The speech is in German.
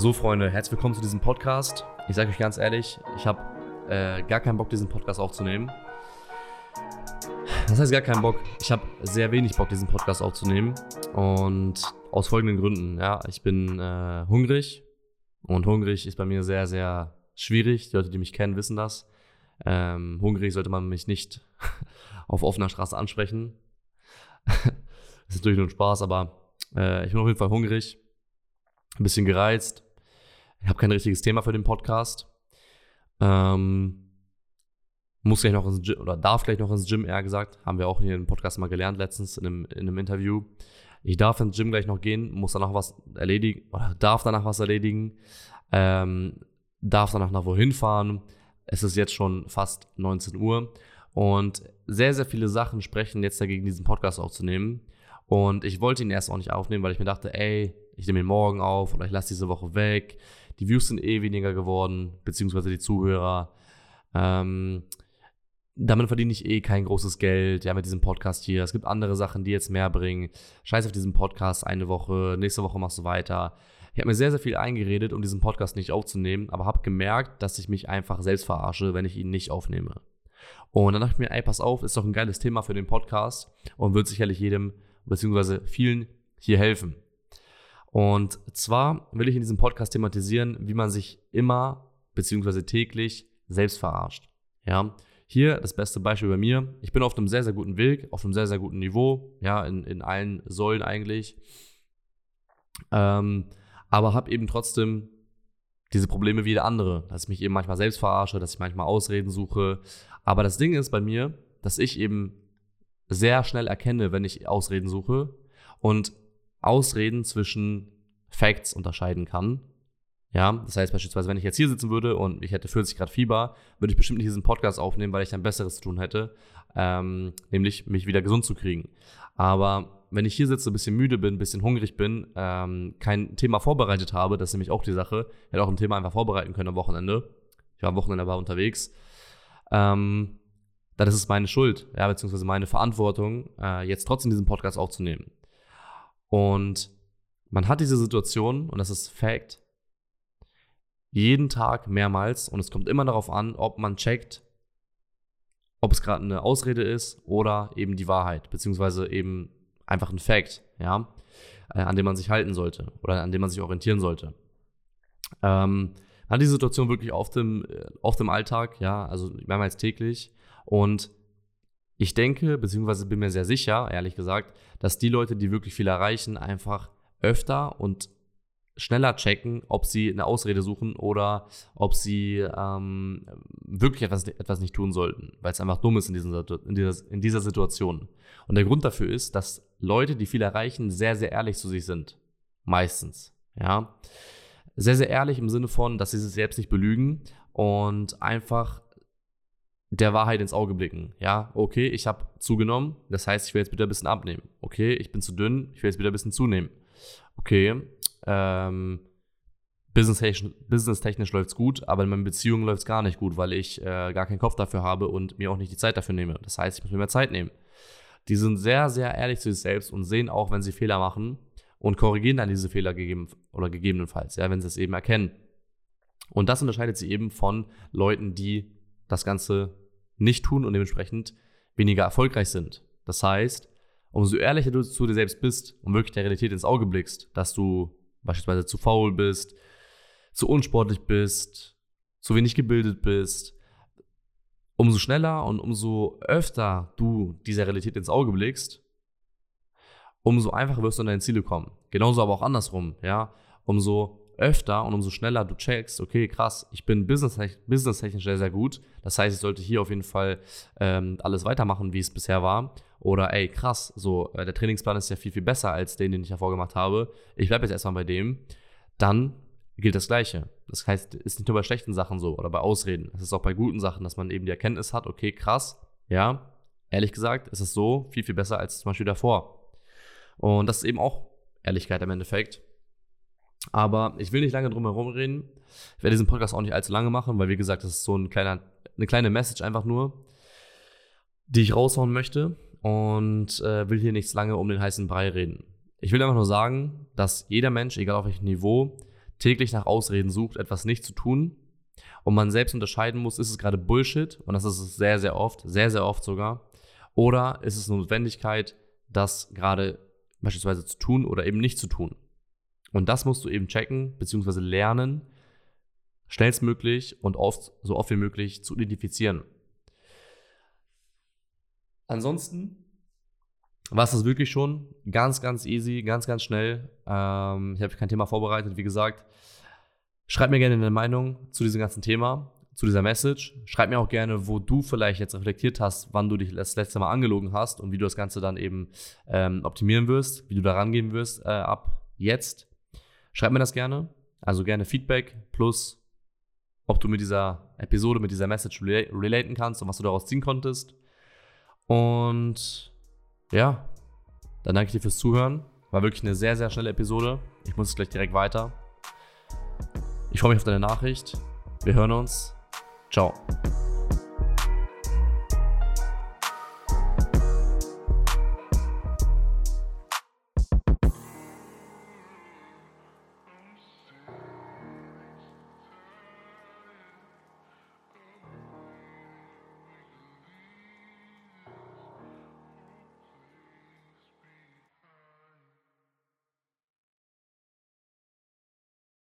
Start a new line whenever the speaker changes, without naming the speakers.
So, Freunde, herzlich willkommen zu diesem Podcast. Ich sage euch ganz ehrlich, ich habe äh, gar keinen Bock, diesen Podcast aufzunehmen. Das heißt gar keinen Bock. Ich habe sehr wenig Bock, diesen Podcast aufzunehmen. Und aus folgenden Gründen. Ja, ich bin äh, hungrig. Und hungrig ist bei mir sehr, sehr schwierig. Die Leute, die mich kennen, wissen das. Ähm, hungrig sollte man mich nicht auf offener Straße ansprechen. das ist natürlich nur ein Spaß, aber äh, ich bin auf jeden Fall hungrig. Ein bisschen gereizt. Ich habe kein richtiges Thema für den Podcast. Ähm, muss gleich noch ins Gym, oder darf gleich noch ins Gym, eher gesagt. Haben wir auch hier im Podcast mal gelernt, letztens in einem, in einem Interview. Ich darf ins Gym gleich noch gehen, muss danach was erledigen, oder darf danach was erledigen, ähm, darf danach nach wohin fahren. Es ist jetzt schon fast 19 Uhr und sehr, sehr viele Sachen sprechen jetzt dagegen, diesen Podcast aufzunehmen. Und ich wollte ihn erst auch nicht aufnehmen, weil ich mir dachte, ey, ich nehme ihn morgen auf oder ich lasse diese Woche weg. Die Views sind eh weniger geworden, beziehungsweise die Zuhörer. Ähm, damit verdiene ich eh kein großes Geld, ja, mit diesem Podcast hier. Es gibt andere Sachen, die jetzt mehr bringen. Scheiß auf diesen Podcast eine Woche, nächste Woche machst du weiter. Ich habe mir sehr, sehr viel eingeredet, um diesen Podcast nicht aufzunehmen, aber habe gemerkt, dass ich mich einfach selbst verarsche, wenn ich ihn nicht aufnehme. Und dann dachte ich mir, ey, pass auf, ist doch ein geiles Thema für den Podcast und wird sicherlich jedem, beziehungsweise vielen hier helfen. Und zwar will ich in diesem Podcast thematisieren, wie man sich immer, beziehungsweise täglich selbst verarscht. Ja, hier das beste Beispiel bei mir. Ich bin auf einem sehr, sehr guten Weg, auf einem sehr, sehr guten Niveau, ja, in, in allen Säulen eigentlich. Ähm, aber habe eben trotzdem diese Probleme wie der andere, dass ich mich eben manchmal selbst verarsche, dass ich manchmal Ausreden suche. Aber das Ding ist bei mir, dass ich eben sehr schnell erkenne, wenn ich Ausreden suche und Ausreden zwischen Facts unterscheiden kann ja, das heißt beispielsweise, wenn ich jetzt hier sitzen würde und ich hätte 40 Grad Fieber, würde ich bestimmt nicht diesen Podcast aufnehmen, weil ich dann Besseres zu tun hätte, ähm, nämlich mich wieder gesund zu kriegen. Aber wenn ich hier sitze, ein bisschen müde bin, ein bisschen hungrig bin, ähm, kein Thema vorbereitet habe, das ist nämlich auch die Sache, ich hätte auch ein Thema einfach vorbereiten können am Wochenende. Ich war am Wochenende aber unterwegs. Ähm, dann ist es meine Schuld, ja, beziehungsweise meine Verantwortung, äh, jetzt trotzdem diesen Podcast aufzunehmen. Und man hat diese Situation, und das ist Fact, jeden Tag mehrmals und es kommt immer darauf an, ob man checkt, ob es gerade eine Ausrede ist oder eben die Wahrheit, beziehungsweise eben einfach ein Fact, ja, äh, an dem man sich halten sollte oder an dem man sich orientieren sollte. Ähm, man hat die Situation wirklich oft im, oft im Alltag, ja, also mehrmals täglich und ich denke, beziehungsweise bin mir sehr sicher, ehrlich gesagt, dass die Leute, die wirklich viel erreichen, einfach öfter und schneller checken, ob sie eine Ausrede suchen oder ob sie ähm, wirklich etwas, etwas nicht tun sollten, weil es einfach dumm ist in, diesen, in, dieser, in dieser Situation. Und der Grund dafür ist, dass Leute, die viel erreichen, sehr, sehr ehrlich zu sich sind. Meistens. Ja. Sehr, sehr ehrlich im Sinne von, dass sie sich selbst nicht belügen und einfach der Wahrheit ins Auge blicken. Ja, okay, ich habe zugenommen, das heißt, ich will jetzt bitte ein bisschen abnehmen. Okay, ich bin zu dünn, ich will jetzt wieder ein bisschen zunehmen. Okay, ähm, businesstechnisch, businesstechnisch läuft es gut, aber in meinen Beziehungen läuft es gar nicht gut, weil ich äh, gar keinen Kopf dafür habe und mir auch nicht die Zeit dafür nehme. Das heißt, ich muss mir mehr Zeit nehmen. Die sind sehr, sehr ehrlich zu sich selbst und sehen auch, wenn sie Fehler machen und korrigieren dann diese Fehler gegeben, oder gegebenenfalls, ja, wenn sie es eben erkennen. Und das unterscheidet sie eben von Leuten, die das Ganze nicht tun und dementsprechend weniger erfolgreich sind. Das heißt, umso ehrlicher du zu dir selbst bist und wirklich der Realität ins Auge blickst, dass du beispielsweise zu faul bist, zu unsportlich bist, zu wenig gebildet bist, umso schneller und umso öfter du dieser Realität ins Auge blickst, umso einfacher wirst du an deine Ziele kommen. Genauso aber auch andersrum, ja. Umso öfter und umso schneller du checkst, okay, krass, ich bin businesstechnisch business sehr, sehr gut. Das heißt, ich sollte hier auf jeden Fall ähm, alles weitermachen, wie es bisher war. Oder ey, krass, so, äh, der Trainingsplan ist ja viel, viel besser als den, den ich davor gemacht habe. Ich bleibe jetzt erstmal bei dem. Dann gilt das Gleiche. Das heißt, ist nicht nur bei schlechten Sachen so oder bei Ausreden. Es ist auch bei guten Sachen, dass man eben die Erkenntnis hat, okay, krass, ja, ehrlich gesagt, ist es so viel, viel besser als zum Beispiel davor. Und das ist eben auch Ehrlichkeit im Endeffekt. Aber ich will nicht lange drum herum reden. Ich werde diesen Podcast auch nicht allzu lange machen, weil wie gesagt, das ist so ein kleiner, eine kleine Message einfach nur, die ich raushauen möchte und äh, will hier nichts lange um den heißen Brei reden. Ich will einfach nur sagen, dass jeder Mensch, egal auf welchem Niveau, täglich nach Ausreden sucht, etwas nicht zu tun und man selbst unterscheiden muss, ist es gerade Bullshit und das ist es sehr, sehr oft, sehr, sehr oft sogar, oder ist es eine Notwendigkeit, das gerade beispielsweise zu tun oder eben nicht zu tun. Und das musst du eben checken, beziehungsweise lernen, schnellstmöglich und oft, so oft wie möglich zu identifizieren. Ansonsten war es das wirklich schon. Ganz, ganz easy, ganz, ganz schnell. Ähm, ich habe kein Thema vorbereitet, wie gesagt. Schreib mir gerne deine Meinung zu diesem ganzen Thema, zu dieser Message. Schreib mir auch gerne, wo du vielleicht jetzt reflektiert hast, wann du dich das letzte Mal angelogen hast und wie du das Ganze dann eben ähm, optimieren wirst, wie du da rangehen wirst äh, ab jetzt. Schreib mir das gerne. Also gerne Feedback plus, ob du mit dieser Episode, mit dieser Message relaten kannst und was du daraus ziehen konntest. Und ja, dann danke ich dir fürs Zuhören. War wirklich eine sehr, sehr schnelle Episode. Ich muss gleich direkt weiter. Ich freue mich auf deine Nachricht. Wir hören uns. Ciao.